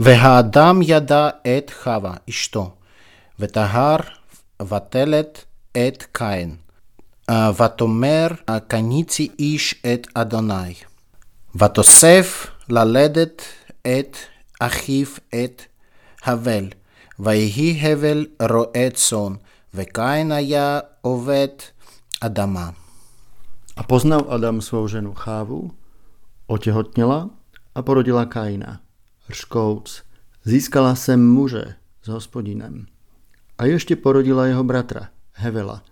והאדם ידע את חווה, אשתו, וטהר ותלת את קין. ותאמר, קניתי איש את אדוני. ותוסף ללדת את אחיו את הבל. ויהי הבל רועה צאן, וקין היה עובד אדמה. A poznal Adam svoju ženu Chávu, otehotnila a porodila Kaina, rškovc. Získala sem muže s hospodinem. A ešte porodila jeho bratra, Hevela.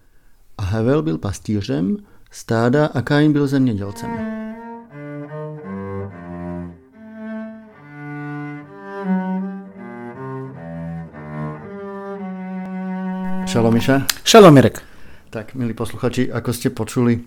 A Hevel byl pastýřem stáda a Kain byl zemědělcem. Šalom Miša. Šalom Mirek. Tak, milí posluchači, ako ste počuli,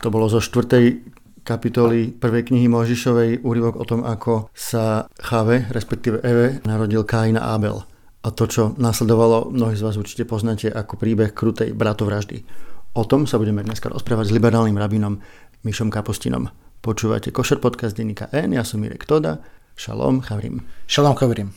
to bolo zo štvrtej kapitoly prvej knihy Možišovej úryvok o tom, ako sa Chave, respektíve Eve, narodil Kain a Abel. A to, čo nasledovalo, mnohí z vás určite poznáte ako príbeh krutej bratovraždy. O tom sa budeme dneska rozprávať s liberálnym rabinom Mišom Kapustinom. Počúvate Košer podcast denníka N, ja som Mirek Toda. Šalom, Chavrim. Šalom, Chavrim.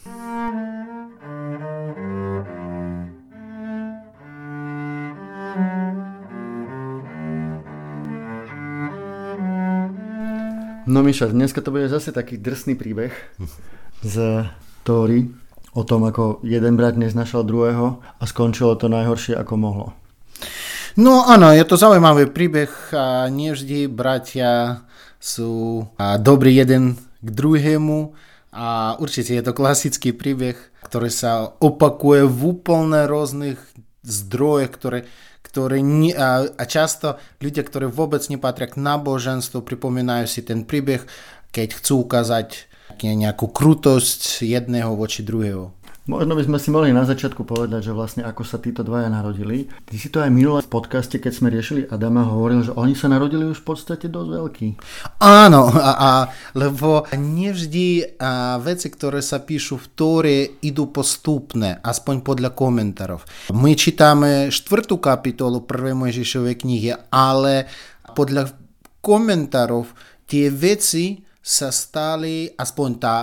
No Miša, dneska to bude zase taký drsný príbeh z Tóry o tom, ako jeden brat neznašal druhého a skončilo to najhoršie, ako mohlo. No áno, je to zaujímavý príbeh a nevždy bratia sú dobrí jeden k druhému a určite je to klasický príbeh, ktorý sa opakuje v úplne rôznych zdroje, ktoré ktoré nie, a, a často ľudia, ktorí vôbec nepatria k náboženstvu, pripomínajú si ten príbeh, keď chcú ukázať nejakú krutosť jedného voči druhého. Možno by sme si mohli na začiatku povedať, že vlastne ako sa títo dvaja narodili. Ty si to aj minule v podcaste, keď sme riešili Adama, hovoril, že oni sa narodili už v podstate dosť veľký. Áno, a, a, lebo nevždy a, veci, ktoré sa píšu v Tóre, idú postupne, aspoň podľa komentárov. My čítame štvrtú kapitolu prvej Mojžišovej knihy, ale podľa komentárov tie veci sa stali, aspoň tá,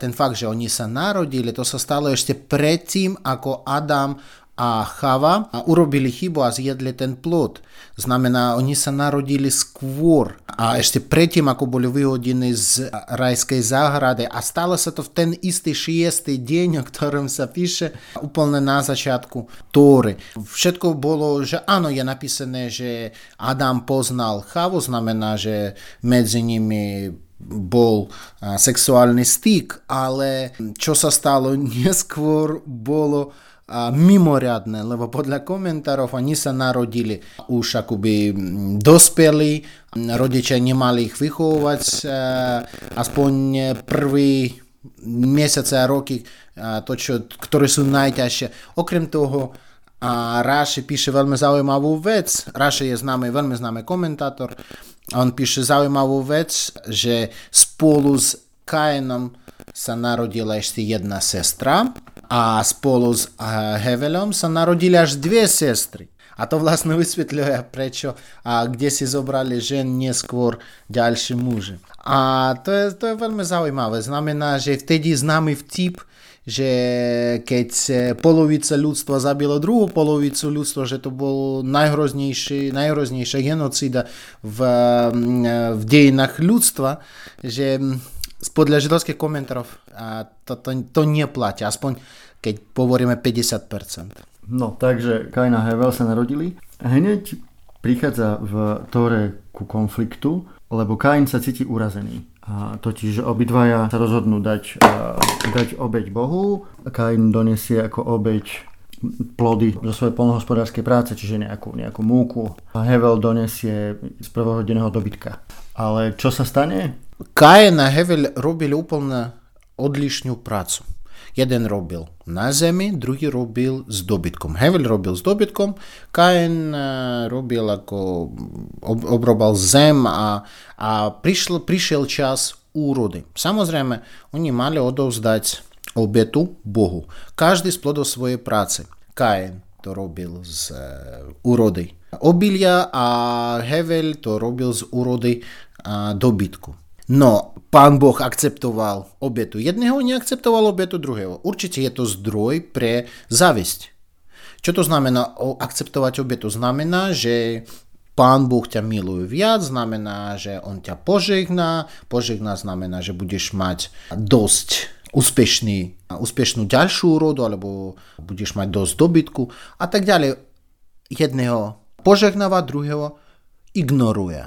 ten fakt, že oni sa narodili, to sa stalo ešte predtým, ako Adam a Chava urobili chybu a zjedli ten plod. Znamená, oni sa narodili skôr a ešte predtým, ako boli vyhodení z rajskej záhrady a stalo sa to v ten istý šiestý deň, o ktorom sa píše úplne na začiatku Tóry. Všetko bolo, že áno, je napísané, že Adam poznal Chavu, znamená, že medzi nimi bol sexuálny styk, ale čo sa stalo neskôr bolo mimoriadne, lebo podľa komentárov oni sa narodili už akoby dospeli, rodičia nemali ich vychovávať aspoň prvý mesiace a roky, to, čo, ktoré sú najťažšie. Okrem toho, a Raši píše veľmi zaujímavú vec. Raši je známy, veľmi známy komentátor. On píše zaujímavú vec, že spolu s Kainom sa narodila ešte jedna sestra a spolu s Hevelom sa narodili až dve sestry. A to vlastne vysvetľuje, prečo a kde si zobrali žen neskôr ďalší muži. A to je, to je veľmi zaujímavé. Znamená, že vtedy známy vtip, že keď polovica ľudstva zabila druhú polovicu ľudstva, že to bol najhroznejšia genocída v, v dejinách ľudstva, že podľa židovských komentárov to, to, to neplatí, aspoň keď povoríme 50%. No, takže Kain a Hevel sa narodili. Hneď prichádza v Tore ku konfliktu, lebo Kain sa cíti urazený. A totiž, obidvaja sa rozhodnú dať, a, dať obeď Bohu. Kain donesie ako obeď plody zo svojej polnohospodárskej práce, čiže nejakú, nejakú múku. A Hevel donesie z prvorodeného dobytka. Ale čo sa stane? Kain a Hevel robili úplne odlišnú prácu. Jeden robil na zemi, druhý robil s dobytkom. Hevel robil s dobytkom, Kain robil ako obrobal zem a, a prišiel, prišiel čas úrody. Samozrejme, oni mali odovzdať obetu Bohu. Každý z plodov svojej práce. Kain to robil z úrody obilia a Hevel to robil z úrody dobytku. No, pán Boh akceptoval obetu jedného, neakceptoval obetu druhého. Určite je to zdroj pre závisť. Čo to znamená akceptovať obetu? Znamená, že Pán Boh ťa miluje viac, znamená, že On ťa požehná. Požehná znamená, že budeš mať dosť úspešný, úspešnú ďalšiu úrodu, alebo budeš mať dosť dobytku a tak ďalej. Jedného požehnáva, druhého ignoruje.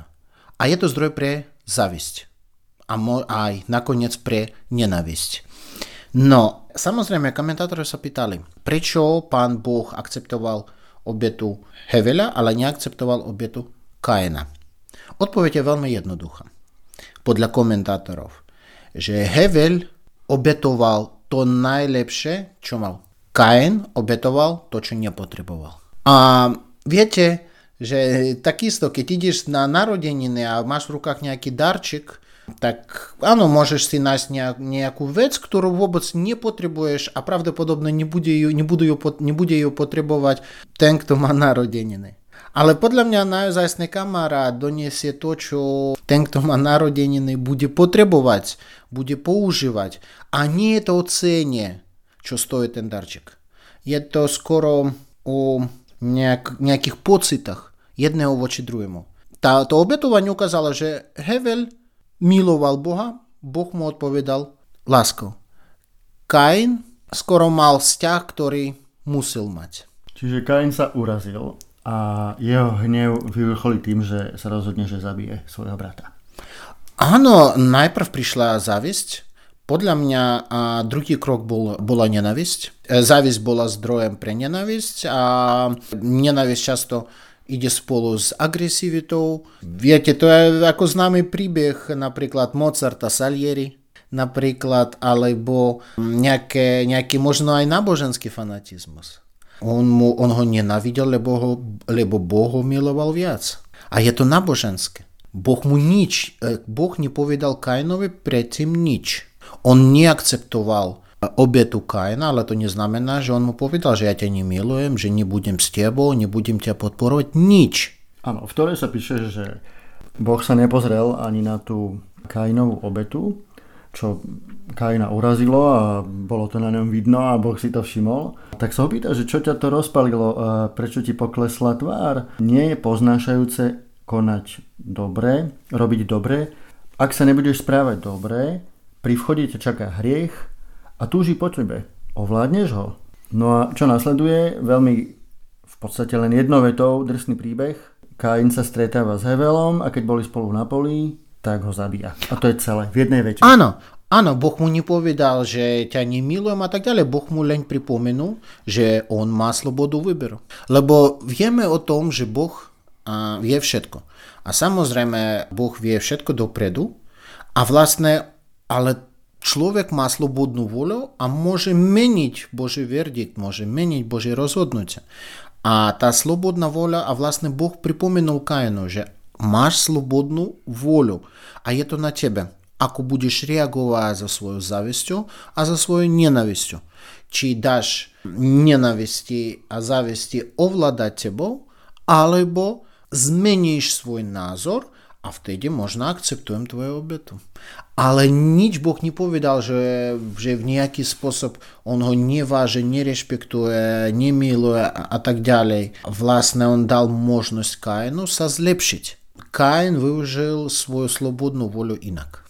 A je to zdroj pre zavisť. A aj nakoniec pre nenavisť. No, samozrejme, komentátori sa pýtali, prečo pán Boh akceptoval obetu Hevela, ale neakceptoval obetu Kaina. Odpoveď je veľmi jednoduchá. Podľa komentátorov, že Hevel obetoval to najlepšie, čo mal. Kain obetoval to, čo nepotreboval. A viete, že takisto, keď ideš na narodeniny a máš v rukách nejaký darček, tak áno, môžeš si nájsť nejakú vec, ktorú vôbec nepotrebuješ a pravdepodobne nebude ju, nebude ju, nebude ju potrebovať ten, kto má narodeniny. Ale podľa mňa naozajstný kamarát doniesie to, čo ten, kto má narodeniny, bude potrebovať, bude používať. A nie je to o cene, čo stojí ten darček. Je to skoro o nejak, nejakých pocitách jedného voči druhému. Tá, to obetovanie ukázalo, že Hevel miloval Boha, Boh mu odpovedal láskou. Kain skoro mal vzťah, ktorý musel mať. Čiže Kain sa urazil a jeho hnev vyvrcholí tým, že sa rozhodne, že zabije svojho brata. Áno, najprv prišla závisť, podľa mňa a druhý krok bol, bola nenavisť. E, závisť bola zdrojem pre nenavisť a nenavisť často ide spolu s agresivitou. Viete, to je ako známy príbeh napríklad Mozarta Salieri, napríklad, alebo nejaké, nejaký možno aj náboženský fanatizmus. On, mu, on ho nenávidel, lebo, ho, lebo Boh ho miloval viac. A je to náboženské. Boh mu nič, Boh nepovedal Kainovi predtým nič. On neakceptoval obetu Kaina, ale to neznamená, že on mu povedal, že ja ťa nemilujem, že nebudem s tebou, nebudem ťa podporovať, nič. Áno, v ktorej sa píše, že Boh sa nepozrel ani na tú Kainovú obetu, čo Kaina urazilo a bolo to na ňom vidno a Boh si to všimol. Tak sa ho pýta, že čo ťa to rozpalilo, prečo ti poklesla tvár? Nie je poznášajúce konať dobre, robiť dobre. Ak sa nebudeš správať dobre, pri vchode ťa čaká hriech, a túži po tebe. Ovládneš ho? No a čo nasleduje? Veľmi v podstate len jednou drsný príbeh. Kain sa stretáva s Hevelom a keď boli spolu na poli, tak ho zabíja. A to je celé, v jednej vete. Áno, áno, Boh mu nepovedal, že ťa nemilujem a tak ďalej. Boh mu len pripomenul, že on má slobodu výberu. Lebo vieme o tom, že Boh vie všetko. A samozrejme, Boh vie všetko dopredu a vlastne, ale Človek má slobodnú voľu a môže meniť Boží verdikt, môže meniť Božie rozhodnutie. A tá slobodná voľa, a vlastne Boh pripomenul Kainu, že máš slobodnú voľu a je to na tebe. Ako budeš reagovať za svojou závisťou a za svojou nenavisťou. Či dáš nenavisti a závisti ovládať tebou, alebo zmeníš svoj názor a vtedy možno akceptujem tvoju obetu. Ale nič Boh nepovedal, že, že v nejaký spôsob on ho neváže, nerešpektuje, nemiluje a tak ďalej. Vlastne on dal možnosť Kainu sa zlepšiť. Kain využil svoju slobodnú voľu inak.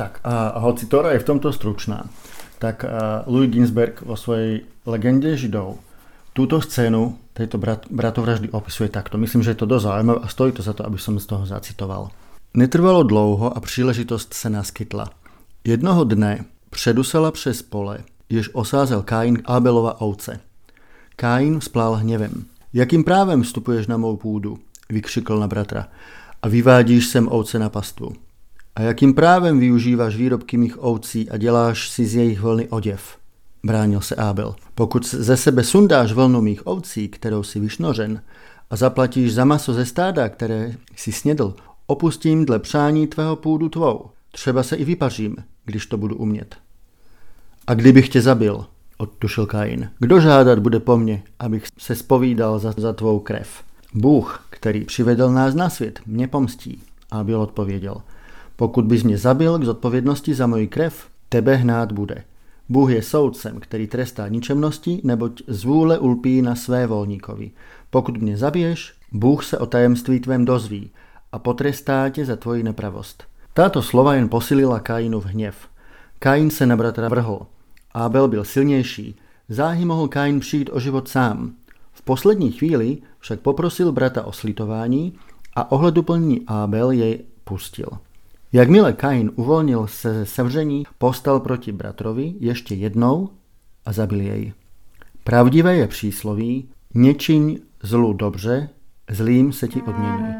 Tak a hoci Tora je v tomto stručná, tak Louis Ginsberg vo svojej legende Židov túto scénu tejto brat, bratovraždy opisuje takto. Myslím, že je to dosť zaujímavé a stojí to za to, aby som z toho zacitoval. Netrvalo dlouho a příležitost se naskytla. Jednoho dne předusela přes pole, jež osázel Kain Abelova ovce. Kain splál hněvem. Jakým právem vstupuješ na mou půdu? vykřikl na bratra. A vyvádíš sem ovce na pastvu. A jakým právem využíváš výrobky mých ovcí a děláš si z jejich vlny oděv? Bránil se Abel. Pokud ze sebe sundáš vlnu mých ovcí, kterou si vyšnořen, a zaplatíš za maso ze stáda, které si snědl, Opustím dle přání tvého půdu tvou. Třeba se i vypařím, když to budu umět. A kdybych tě zabil, odtušil Kain, kdo žádat bude po mně, abych se spovídal za, za tvou krev? Bůh, který přivedl nás na svět, mě pomstí. A byl odpověděl, Pokud bys mě zabil k zodpovědnosti za moji krev, tebe hnát bude. Bůh je soudcem, který trestá ničemnosti, neboť z vůle ulpí na své volníkovi. Pokud mě zabiješ, Bůh se o tajemství tvém dozví a potrestá tě za tvoji nepravost. Táto slova jen posilila Kainův hněv. Kain se na bratra vrhl. Abel byl silnější. Záhy mohl Kain přijít o život sám. V poslední chvíli však poprosil brata o slitování a ohleduplný Abel jej pustil. Jakmile Kain uvolnil se sevření, postal proti bratrovi ještě jednou a zabil jej. Pravdivé je přísloví, nečiň zlu dobře, zlým se ti odmění.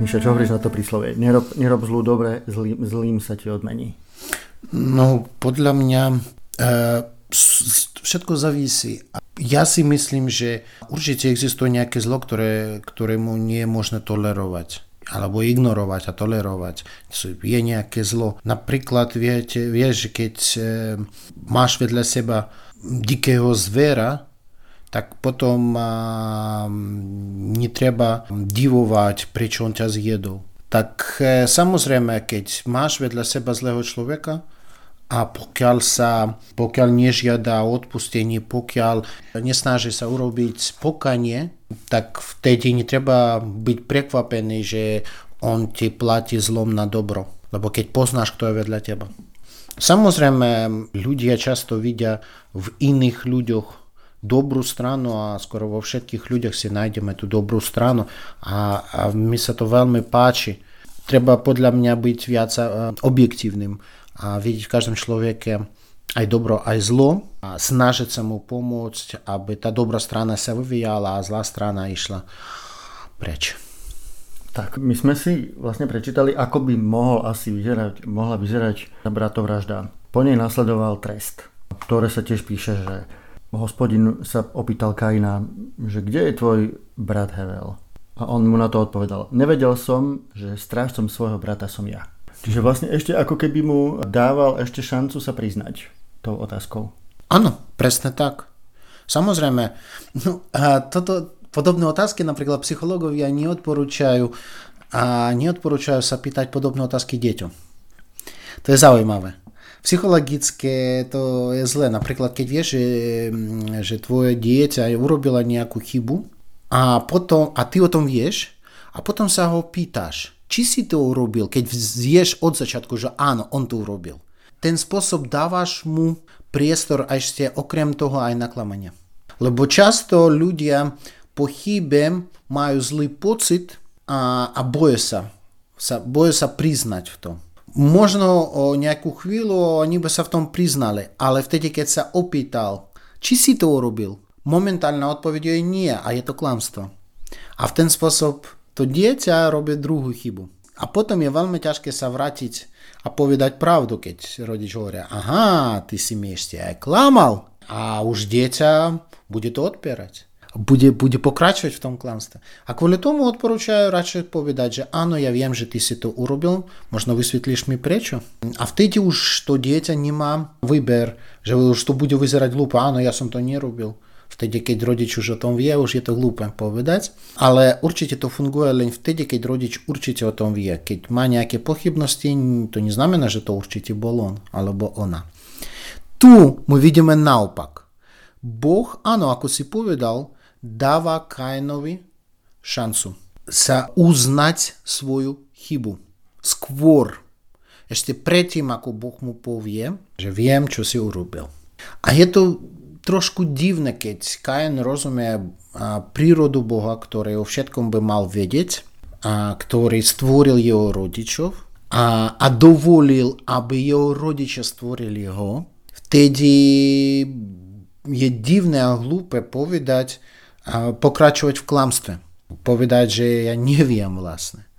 Miša, čo hovoríš na to príslovie? Nerob, nerob zlu dobre, zlým, zlým sa ti odmení. No, podľa mňa e, všetko závisí. Ja si myslím, že určite existuje nejaké zlo, ktoré, ktorému nie je možné tolerovať alebo ignorovať a tolerovať. Je nejaké zlo. Napríklad, viete, vieš, keď e, máš vedľa seba dikého zvera, tak potom netreba divovať, prečo on ťa zjedol. Tak e, samozrejme, keď máš vedľa seba zlého človeka, a pokiaľ sa, pokiaľ nežiada odpustenie, pokiaľ nesnaží sa urobiť pokanie, tak vtedy netreba byť prekvapený, že on ti platí zlom na dobro. Lebo keď poznáš, kto je vedľa teba. Samozrejme, ľudia často vidia v iných ľuďoch dobrú stranu a skoro vo všetkých ľuďoch si nájdeme tú dobrú stranu a, a mi sa to veľmi páči. Treba podľa mňa byť viac objektívnym a vidieť v každom človeke aj dobro, aj zlo a snažiť sa mu pomôcť, aby tá dobrá strana sa vyvíjala a zlá strana išla preč. Tak my sme si vlastne prečítali, ako by mohol asi vyzerať, mohla vyzerať bratovražda. Po nej nasledoval trest, ktoré sa tiež píše, že hospodin sa opýtal Kaina, že kde je tvoj brat Hevel? A on mu na to odpovedal, nevedel som, že strážcom svojho brata som ja. Čiže vlastne ešte ako keby mu dával ešte šancu sa priznať tou otázkou. Áno, presne tak. Samozrejme, no, a toto, podobné otázky napríklad psychológovia neodporúčajú a neodporúčajú sa pýtať podobné otázky deťom. To je zaujímavé. Psychologické to je zlé. Napríklad, keď vieš, že, že tvoje dieťa urobila nejakú chybu a, potom, a ty o tom vieš a potom sa ho pýtaš, či si to urobil, keď vieš od začiatku, že áno, on to urobil. Ten spôsob dávaš mu priestor ešte okrem toho aj naklamania. Lebo často ľudia po chybe majú zlý pocit a, a boje sa, sa, boje sa priznať v tom. Možno o nejakú chvíľu oni by sa v tom priznali, ale vtedy, keď sa opýtal, či si to urobil, momentálna odpoveď je nie a je to klamstvo. A v ten spôsob to dieťa robí druhú chybu. A potom je veľmi ťažké sa vrátiť a povedať pravdu, keď rodič hovoria, aha, ty si mi ešte aj klamal. A už dieťa bude to odpierať bude, bude pokračovať v tom klamstve. A kvôli tomu odporúčajú radšej povedať, že áno, ja viem, že ty si to urobil, možno vysvetlíš mi prečo. A vtedy už to dieťa nemá výber, že už to bude vyzerať hlúpo, áno, ja som to nerobil. Vtedy, keď rodič už o tom vie, už je to hlúpe povedať, ale určite to funguje len vtedy, keď rodič určite o tom vie. Keď má nejaké pochybnosti, to neznamená, že to určite bol on alebo ona. Tu my vidíme naopak. Boh, áno, ako si povedal, dáva Kainovi šancu sa uznať svoju chybu. Skôr, ešte predtým, ako Boh mu povie, že viem, čo si urobil. A je to trošku divné, keď Kain rozumie prírodu Boha, ktorý o všetkom by mal vedieť, a ktorý stvoril jeho rodičov a, a dovolil, aby jeho rodičia stvorili ho, vtedy je divné a hlúpe povedať, pokračovať v klamstve. Povedať, že ja neviem vlastne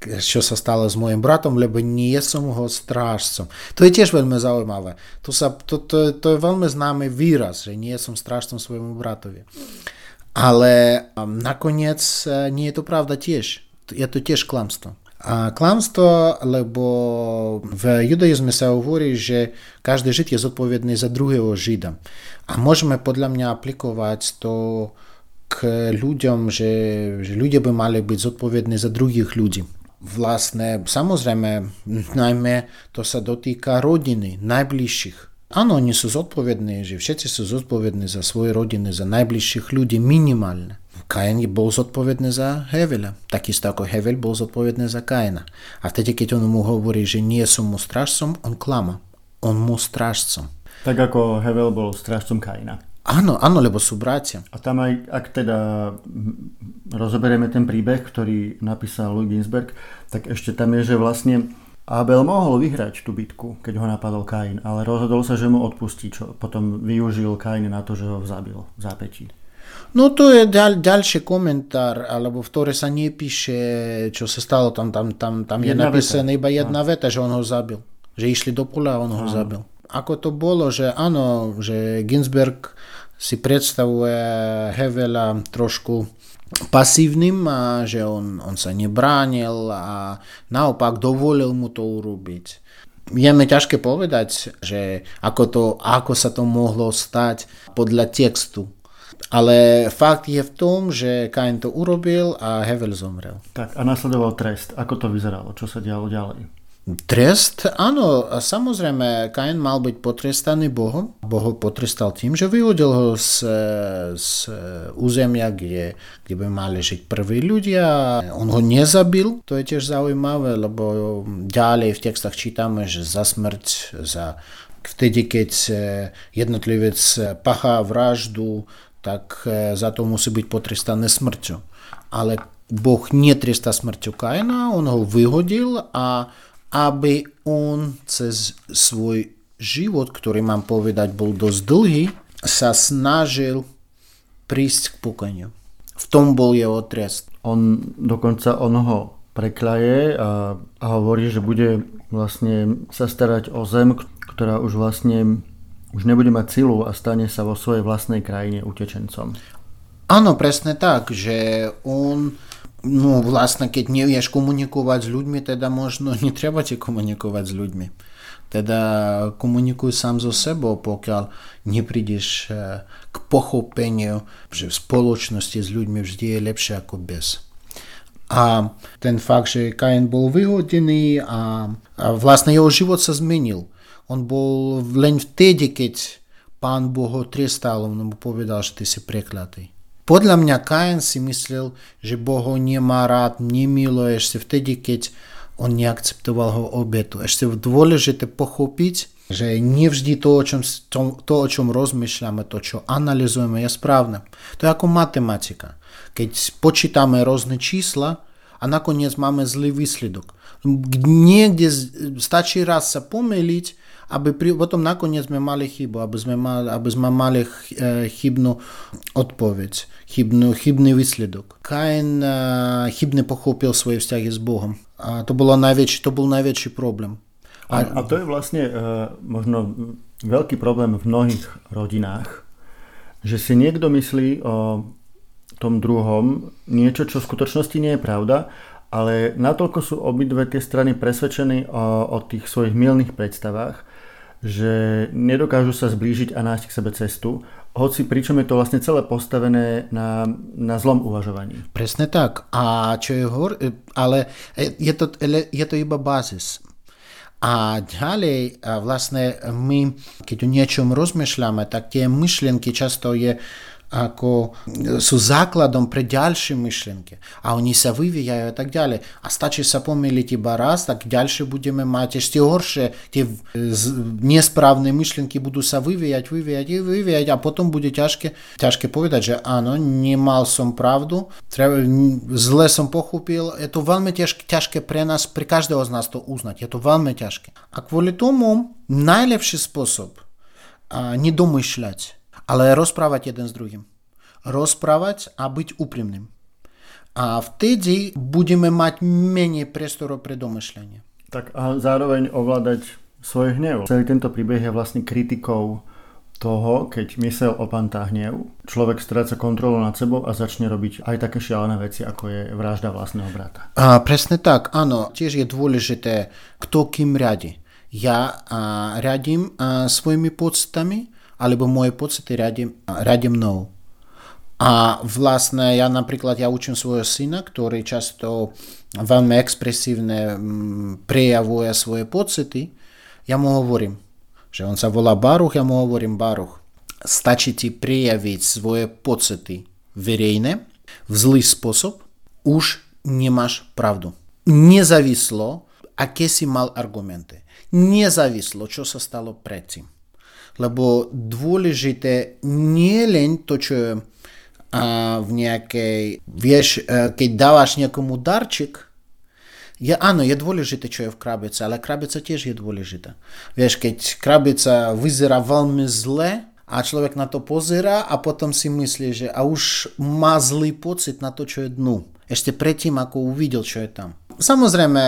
čo sa stalo s mojim bratom, lebo nie som ho strážcom. To je tiež veľmi zaujímavé. To, sa, to, to, to je veľmi známy výraz, že nie som strážcom svojmu bratovi. Ale nakoniec nie je to pravda tiež. Je to tiež klamstvo. A klamstvo, lebo v judaizme sa hovorí, že každý žid je zodpovedný za druhého žida. A môžeme podľa mňa aplikovať to k ľuďom, že, že ľudia by mali byť zodpovední Vlastne, samozrejme, najmä to sa dotýka rodiny, najbližších. Áno, oni sú zodpovední, že všetci sú zodpovední za svoje rodiny, za najbližších ľudí minimálne. Kain bol zodpovedný za Heveľa, takisto ako Hevel bol zodpovedný za Kaina. A vtedy, keď on mu hovorí, že nie som mu strážcom, on klama. On mu strážcom. Tak ako Hevel bol strážcom Kaina. Áno, áno, lebo sú bratia. A tam aj, ak teda rozoberieme ten príbeh, ktorý napísal Louis Ginsberg, tak ešte tam je, že vlastne Abel mohol vyhrať tú bitku, keď ho napadol Kain, ale rozhodol sa, že mu odpustí, čo potom využil Kain na to, že ho zabil v zápetí. No to je ďal, ďalší komentár, alebo v ktoré sa nepíše, čo sa stalo, tam, tam, tam, tam je napísané iba jedna veta, že on ho zabil. Že išli do pola a on ho zabil. Ako to bolo, že áno, že Ginsberg si predstavuje Hevela trošku pasívnym a že on, on sa nebránil a naopak dovolil mu to urobiť. Je mi ťažké povedať, že ako, to, ako sa to mohlo stať podľa textu. Ale fakt je v tom, že Kain to urobil a Hevel zomrel. Tak a nasledoval trest. Ako to vyzeralo? Čo sa dialo ďalej? Trest? Áno, samozrejme, Kain mal byť potrestaný Bohom. Boh ho potrestal tým, že vyhodil ho z, z územia, kde, kde by mali žiť prví ľudia. On ho nezabil, to je tiež zaujímavé, lebo ďalej v textách čítame, že za smrť, za vtedy, keď jednotlivec pachá vraždu, tak za to musí byť potrestané smrťou. Ale Boh netrestá smrťou Kaina, on ho vyhodil a aby on cez svoj život, ktorý mám povedať bol dosť dlhý, sa snažil prísť k pukaniu. V tom bol jeho trest. On dokonca on ho preklaje a, a hovorí, že bude vlastne sa starať o zem, ktorá už vlastne už nebude mať silu a stane sa vo svojej vlastnej krajine utečencom. Áno, presne tak, že on ну, власне, keď nevieš komunikovať s ľuďmi, teda možno netreba ti komunikovať s ľuďmi. Teda komunikuj sám so sebou, pokiaľ neprídeš k pochopeniu, že v spoločnosti s ľuďmi vždy je lepšie ako bez. A ten fakt, že Kain bol vyhodený a, a vlastne jeho život sa zmenil. On bol len vtedy, keď pán Boh ho trestal, on mu povedal, že ty si prekľatý. Podľa mňa Kain si myslel, že Boh ho nemá rád, nemiluje ešte vtedy, keď on neakceptoval ho obetu. Ešte dôležité pochopiť, že nevždy to, o čom, to, to, o čom rozmýšľame, to, čo analizujeme, je správne. To je ako matematika. Keď počítame rôzne čísla a nakoniec máme zlý výsledok. Niekde stačí raz sa pomýliť aby pri, potom nakoniec sme mali chybu, aby sme mali, aby sme mali chybnú odpoveď, chybnú, chybný výsledok. Kain chybne pochopil svoje vzťahy s Bohom. A to, bolo najväčší, to bol najväčší problém. A, a to je vlastne uh, možno veľký problém v mnohých rodinách, že si niekto myslí o tom druhom niečo, čo v skutočnosti nie je pravda, ale natoľko sú obidve tie strany presvedčení o, o tých svojich milných predstavách, že nedokážu sa zblížiť a nájsť k sebe cestu, hoci pričom je to vlastne celé postavené na, na zlom uvažovaní. Presne tak. A čo je hor, ale je to, je to iba bazis. A ďalej, a vlastne my, keď o niečom rozmýšľame, tak tie myšlienky často je ako sú základom pre ďalšie myšlienky a oni sa vyvíjajú a tak ďalej. A stačí sa pomýliť iba raz, tak ďalšie budeme mať ešte horšie. Tie nesprávne myšlienky budú sa vyvíjať, vyvíjať, vyvíjať a potom bude ťažké, ťažké povedať, že áno, nemal som pravdu, treba, zle som pochopil. Je to veľmi ťažké, ťažké pre nás, pre každého z nás to uznať. Je to veľmi ťažké. A kvôli tomu najlepší spôsob a nedomýšľať ale rozprávať jeden s druhým. Rozprávať a byť úprimným. A vtedy budeme mať menej priestoru pre domyšľanie. Tak a zároveň ovládať svoj hnev. Celý tento príbeh je vlastne kritikou toho, keď mysel opantá hnev, človek stráca kontrolu nad sebou a začne robiť aj také šialené veci, ako je vražda vlastného brata. A, presne tak, áno. Tiež je dôležité, kto kým riadi. Ja a, riadím a, svojimi pocitami, alebo moje pocity riadím, riadím mnou. A vlastne ja napríklad, ja učím svojho syna, ktorý často veľmi expresívne prejavuje svoje pocity, ja mu hovorím, že on sa volá Baruch, ja mu hovorím Baruch. Stačí ti prejaviť svoje pocity verejne, v zlý spôsob, už nemáš pravdu. Nezávislo, aké si mal argumenty. Nezávislo, čo sa stalo predtým. Lebo dôležité nie len to, čo je a v nejakej, vieš, keď dávaš niekomu darček, je, áno, je dôležité, čo je v krabici, ale krabica tiež je dôležitá. Vieš, keď krabica vyzerá veľmi zle a človek na to pozera a potom si myslí, že a už má zlý pocit na to, čo je dnu. Ešte predtým, ako uvidel, čo je tam. Samozrejme,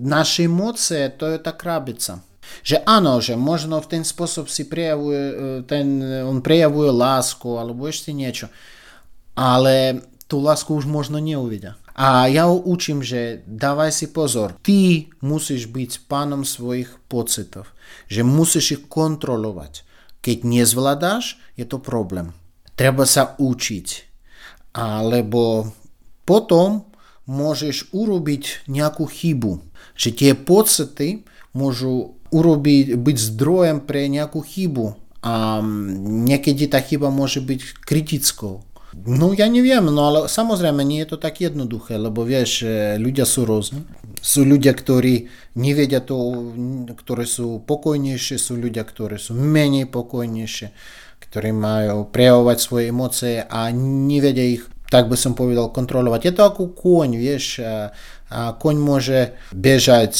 naše emócie, to je tá krabica. Že áno, že možno v ten spôsob si prejavuje, ten, on prejavuje lásku alebo ešte niečo ale tú lásku už možno neuvidia. A ja ho učím, že dávaj si pozor, ty musíš byť pánom svojich pocitov, že musíš ich kontrolovať. Keď nezvládáš, je to problém. Treba sa učiť, alebo potom môžeš urobiť nejakú chybu, že tie pocity môžu urobiť, byť zdrojem pre nejakú chybu a niekedy tá chyba môže byť kritickou. No ja neviem, no ale samozrejme nie je to tak jednoduché, lebo vieš, ľudia sú rôzni. Sú ľudia, ktorí nevedia to, ktorí sú pokojnejšie, sú ľudia, ktorí sú menej pokojnejšie, ktorí majú prejavovať svoje emócie a nevedia ich, tak by som povedal, kontrolovať. Je to ako koň, vieš, a koň môže bežať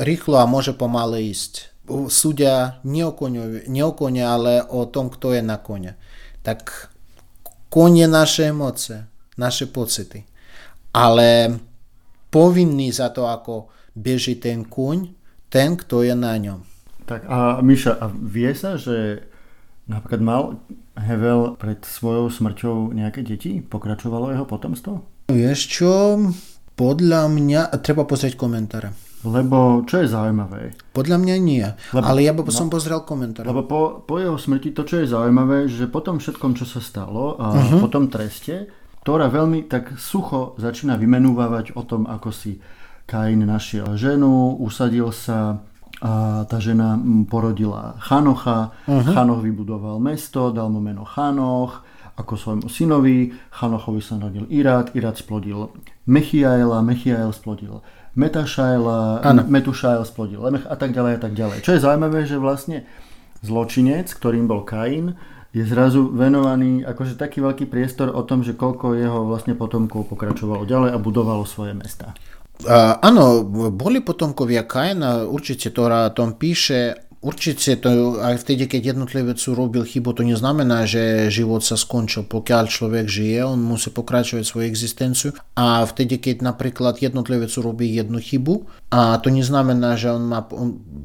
rýchlo a môže pomaly ísť. Súdia nie o, koňu, nie o kone, ale o tom, kto je na kone. Tak konie naše emócie, naše pocity. Ale povinný za to, ako beží ten kuň, ten, kto je na ňom. Tak a Miša, a vie sa, že napríklad mal Hevel pred svojou smrťou nejaké deti? Pokračovalo jeho potomstvo? Vieš čo, podľa mňa, treba pozrieť komentáre. Lebo čo je zaujímavé? Podľa mňa nie, lebo, ale ja by no, som pozrel komentár. Lebo po, po jeho smrti to, čo je zaujímavé, že po tom všetkom, čo sa stalo a uh-huh. po tom treste, ktorá veľmi tak sucho začína vymenúvať o tom, ako si Kain našiel ženu, usadil sa a tá žena porodila Chanocha, uh-huh. Chanoch vybudoval mesto, dal mu meno Chanoch, ako svojmu synovi, Chanochovi sa narodil Irát, Irát splodil Mechiaela, Mechiael splodil Metašajla, Metušajl splodil Lemech a tak ďalej a tak ďalej. Čo je zaujímavé, že vlastne zločinec, ktorým bol Kain, je zrazu venovaný akože taký veľký priestor o tom, že koľko jeho vlastne potomkov pokračovalo ďalej a budovalo svoje mesta. Áno, boli potomkovia Kaina, určite Tora o tom píše, Určite to aj vtedy, keď jednotlivec urobil chybu, to neznamená, že život sa skončil. Pokiaľ človek žije, on musí pokračovať svoju existenciu a vtedy, keď napríklad jednotlivec urobí jednu chybu, a to neznamená, že, on má,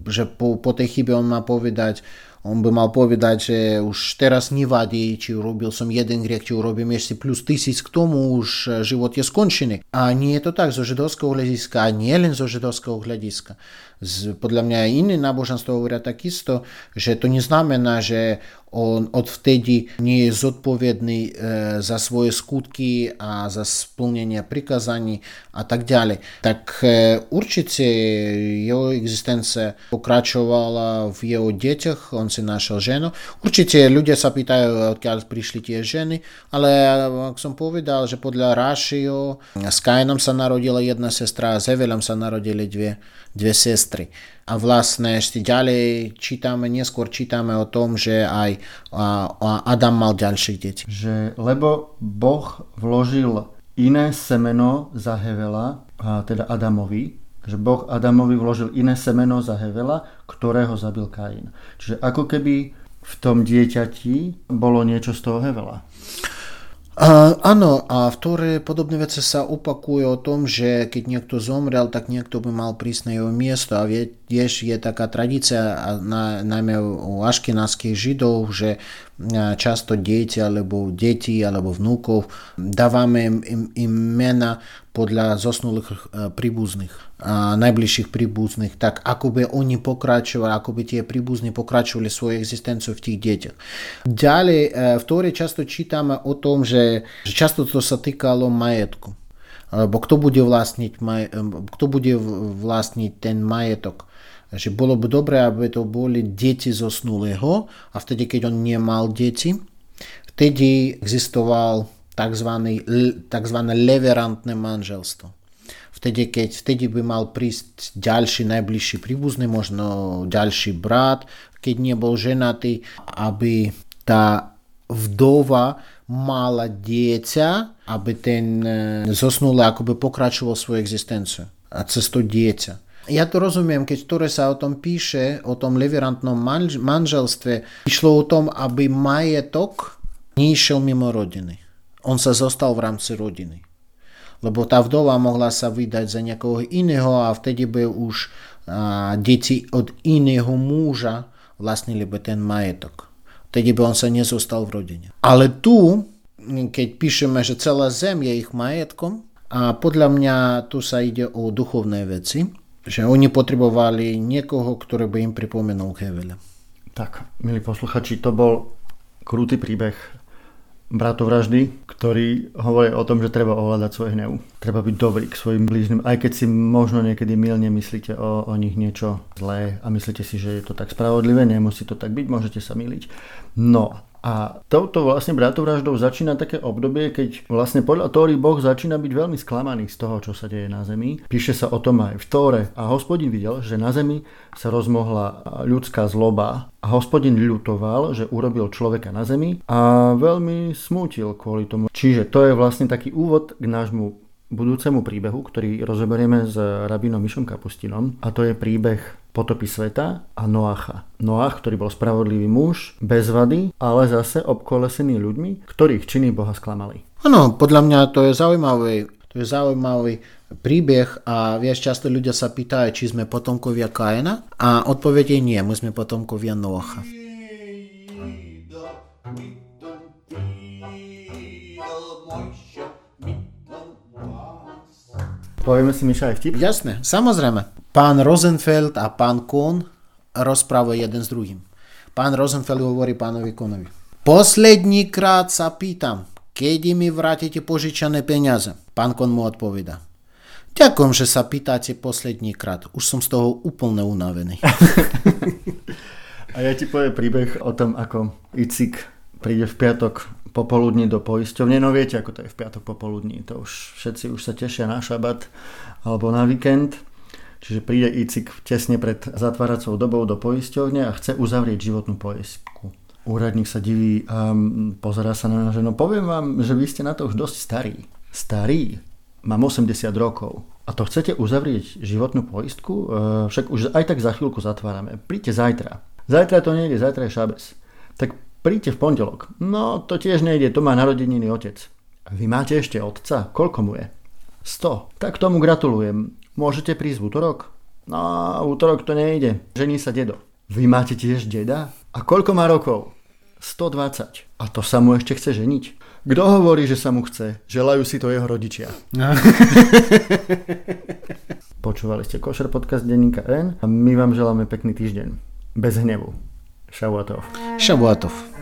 že po, po tej chybe on má povedať, on by mal povedať, že už teraz nevadí, či urobil som jeden hriech, či urobím ešte plus tisíc k tomu, už život je skončený. A nie to tak zo židovského hľadiska, a nie len zo židovského hľadiska. Z, aj iné náboženstvo hovoria takisto, že to neznamená, že on odvtedy nie je zodpovedný e, za svoje skutky a za splnenie prikazaní a tak ďalej. Tak e, určite jeho existencia pokračovala v jeho deťoch, on si našiel ženu. Určite ľudia sa pýtajú, odkiaľ prišli tie ženy, ale ak som povedal, že podľa Rašio s Kainom sa narodila jedna sestra a s Evelom sa narodili dve, dve sestry. A vlastne ešte ďalej čítame, neskôr čítame o tom, že aj Adam mal ďalších detí. Že, lebo Boh vložil iné semeno za Hevela, teda Adamovi, že Boh Adamovi vložil iné semeno za Hevela, ktorého zabil Kain. Čiže ako keby v tom dieťati bolo niečo z toho Hevela. A, áno, a v Tore podobné veci sa opakuje o tom, že keď niekto zomrel, tak niekto by mal prísť na jeho miesto. A vieš, je taká tradícia, na, najmä u aškenázských židov, že často deti alebo deti alebo vnúkov dávame im, im, im mena podľa zosnulých e, príbuzných, najbližších príbuzných, tak ako by oni pokračovali, ako by tie príbuzní pokračovali svoju existenciu v tých deťoch. Ďalej, e, v Tóre často čítame o tom, že, že často to sa týkalo majetku. Alebo kto bude vlastniť, e, kto bude vlastniť ten majetok. Že bolo by dobré, aby to boli deti zosnulého a vtedy, keď on nemal deti, vtedy existoval tzv. tzv. leverantné manželstvo. Vtedy, keď, vtedy by mal prísť ďalší najbližší príbuzný, možno ďalší brat, keď nebol ženatý, aby tá vdova mala dieťa, aby ten e, zosnulý akoby pokračoval svoju existenciu a cez to dieťa. Ja to rozumiem, keď ktoré sa o tom píše, o tom leverantnom manželstve, išlo o tom, aby majetok nešiel mimo rodiny on sa zostal v rámci rodiny. Lebo tá vdova mohla sa vydať za niekoho iného a vtedy by už a, deti od iného muža vlastnili by ten majetok. Vtedy by on sa nezostal v rodine. Ale tu, keď píšeme, že celá zem je ich majetkom, a podľa mňa tu sa ide o duchovné veci, že oni potrebovali niekoho, ktorý by im pripomenul Heveľa. Tak, milí posluchači, to bol krutý príbeh bratovraždy, ktorí hovoria o tom, že treba ovládať svoj hnev. Treba byť dobrý k svojim blížnym, aj keď si možno niekedy milne myslíte o, o nich niečo zlé a myslíte si, že je to tak spravodlivé, nemusí to tak byť, môžete sa miliť. No a touto vlastne bratovraždou začína také obdobie, keď vlastne podľa Tóry Boh začína byť veľmi sklamaný z toho, čo sa deje na zemi. Píše sa o tom aj v Tóre a hospodin videl, že na zemi sa rozmohla ľudská zloba a hospodin ľutoval, že urobil človeka na zemi a veľmi smútil kvôli tomu. Čiže to je vlastne taký úvod k nášmu budúcemu príbehu, ktorý rozoberieme s rabinom Mišom Kapustinom a to je príbeh potopy sveta a Noacha. Noach, ktorý bol spravodlivý muž, bez vady, ale zase obkolesený ľuďmi, ktorých činy Boha sklamali. Áno, podľa mňa to je zaujímavý, to je zaujímavý príbeh a vieš, často ľudia sa pýtajú, či sme potomkovia Kaina a odpoveď je nie, my sme potomkovia Noacha. Povieme si Miša aj vtip? Jasné, samozrejme. Pán Rosenfeld a pán Kohn rozprávajú jeden s druhým. Pán Rosenfeld hovorí pánovi Konovi. Poslední krát sa pýtam, kedy mi vrátite požičané peniaze? Pán Kon mu odpoveda. Ďakujem, že sa pýtate poslední krát. Už som z toho úplne unavený. a ja ti poviem príbeh o tom, ako Icik príde v piatok popoludní do poisťovne. No viete, ako to je v piatok popoludní. To už všetci už sa tešia na šabat alebo na víkend. Čiže príde ICIK tesne pred zatváracou dobou do poisťovne a chce uzavrieť životnú poistku. Úradník sa diví a pozerá sa na no poviem vám, že vy ste na to už dosť starí. Starý? Mám 80 rokov. A to chcete uzavrieť životnú poistku? E, však už aj tak za chvíľku zatvárame. Príďte zajtra. Zajtra to nejde, zajtra je šabes. Tak Príďte v pondelok. No, to tiež nejde, to má narodeniny otec. Vy máte ešte otca? Koľko mu je? 100. Tak tomu gratulujem. Môžete prísť v útorok? No, v útorok to nejde. Žení sa dedo. Vy máte tiež deda? A koľko má rokov? 120. A to sa mu ešte chce ženiť? Kto hovorí, že sa mu chce? Želajú si to jeho rodičia. No. Počúvali ste Košer podcast denníka N a my vám želáme pekný týždeň. Bez hnevu. Šabuatov. Šabuatov.